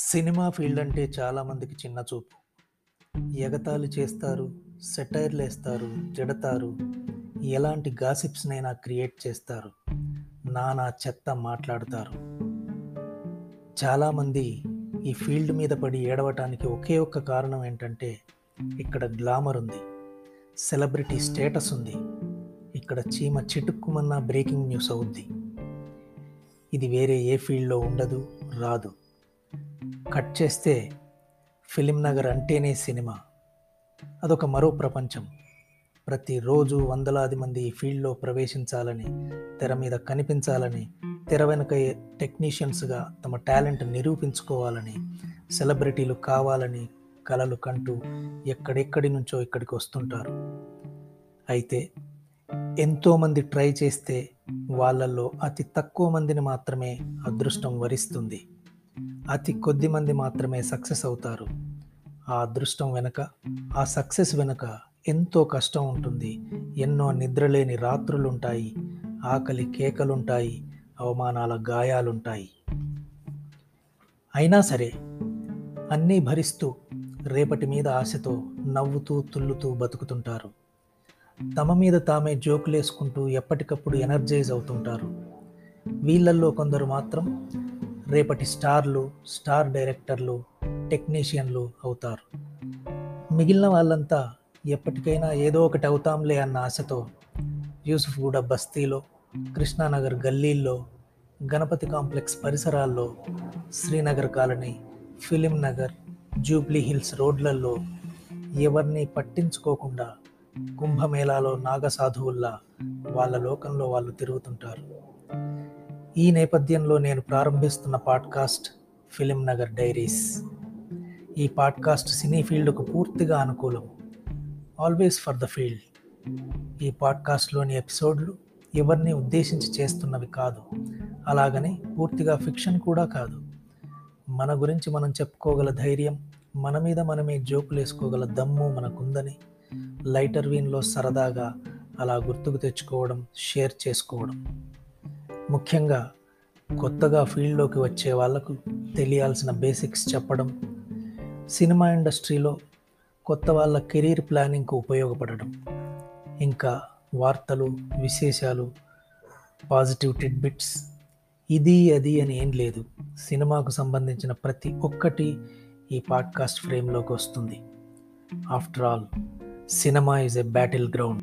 Cinema field అంటే చాలామందికి చిన్న చూపు. ఎగతాళి చేస్తారు సెటైర్లు వేస్తారు జడతారు ఎలాంటి గాసిప్స్నైనా క్రియేట్ చేస్తారు. నానా చెత్త మాట్లాడతారు. చాలామంది ఈ ఫీల్డ్ మీద పడి ఏడవటానికి ఒకే ఒక్క కారణం ఏంటంటే ఇక్కడ గ్లామర్ ఉంది సెలబ్రిటీ స్టేటస్ ఉంది ఇక్కడ చీమ చిటుక్కుమన్న బ్రేకింగ్ న్యూస్ అవుద్ది. ఇది వేరే ఏ ఫీల్డ్లో ఉండదు రాదు. కట్ చేస్తే ఫిలిం నగర్ అంటేనే సినిమా. అదొక మరో ప్రపంచం. ప్రతిరోజు వందలాది మంది ఈ ఫీల్డ్లో ప్రవేశించాలని తెర మీద కనిపించాలని తెర వెనుక టెక్నీషియన్స్గా తమ టాలెంట్ నిరూపించుకోవాలని సెలబ్రిటీలు కావాలని కలలు కంటూ ఎక్కడెక్కడి నుంచో ఇక్కడికి వస్తుంటారు. అయితే ఎంతోమంది ట్రై చేస్తే వాళ్ళల్లో అతి తక్కువ మందిని మాత్రమే అదృష్టం వరిస్తుంది. అతి కొద్ది మంది మాత్రమే సక్సెస్ అవుతారు. ఆ అదృష్టం వెనుక ఆ సక్సెస్ వెనుక ఎంతో కష్టం ఉంటుంది. ఎన్నో నిద్రలేని రాత్రులుంటాయి. ఆకలి కేకలుంటాయి. అవమానాల గాయాలుంటాయి. అయినా సరే అన్నీ భరిస్తూ రేపటి మీద ఆశతో నవ్వుతూ తుల్లుతూ బతుకుతుంటారు. తమ మీద తామే జోకులేసుకుంటూ ఎప్పటికప్పుడు ఎనర్జైజ్ అవుతుంటారు. వీళ్ళల్లో కొందరు మాత్రం రేపటి స్టార్లు స్టార్ డైరెక్టర్లు టెక్నీషియన్లు అవుతారు. మిగిలిన వాళ్ళంతా ఎప్పటికైనా ఏదో ఒకటి అవుతాంలే అన్న ఆశతో యూసుఫ్గూడ బస్తీలో కృష్ణానగర్ గల్లీల్లో గణపతి కాంప్లెక్స్ పరిసరాల్లో Srinagar colony Film Nagar Jubilee Hills రోడ్లలో ఎవరిని పట్టించుకోకుండా కుంభమేళాలో నాగసాధువుల్లా వాళ్ళ లోకంలో వాళ్ళు తిరుగుతుంటారు. ఈ నేపథ్యంలో నేను ప్రారంభిస్తున్న పాడ్కాస్ట్ ఫిలిం నగర్ డైరీస్. ఈ పాడ్కాస్ట్ సినీ ఫీల్డ్కు పూర్తిగా అనుకూలం. Always for the field. ఈ పాడ్కాస్ట్లోని ఎపిసోడ్లు ఎవరిని ఉద్దేశించి చేస్తున్నవి కాదు. అలాగని పూర్తిగా ఫిక్షన్ కూడా కాదు. మన గురించి మనం చెప్పుకోగల ధైర్యం మన మీద మనమే జోకులు వేసుకోగల దమ్ము మనకుందని లైటర్ వీన్లో సరదాగా అలా గుర్తుకు తెచ్చుకోవడం షేర్ చేసుకోవడం. ముఖ్యంగా కొత్తగా ఫీల్డ్లోకి వచ్చే వాళ్ళకు తెలియాల్సిన బేసిక్స్ చెప్పడం సినిమా ఇండస్ట్రీలో కొత్త వాళ్ళ కెరీర్ ప్లానింగ్కు ఉపయోగపడడం ఇంకా వార్తలు విశేషాలు పాజిటివ్ టిడ్బిట్స్ ఇది అది అని ఏం లేదు. సినిమాకు సంబంధించిన ప్రతి ఒక్కటి ఈ పాడ్కాస్ట్ ఫ్రేమ్లోకి వస్తుంది. After all cinema is a battle ground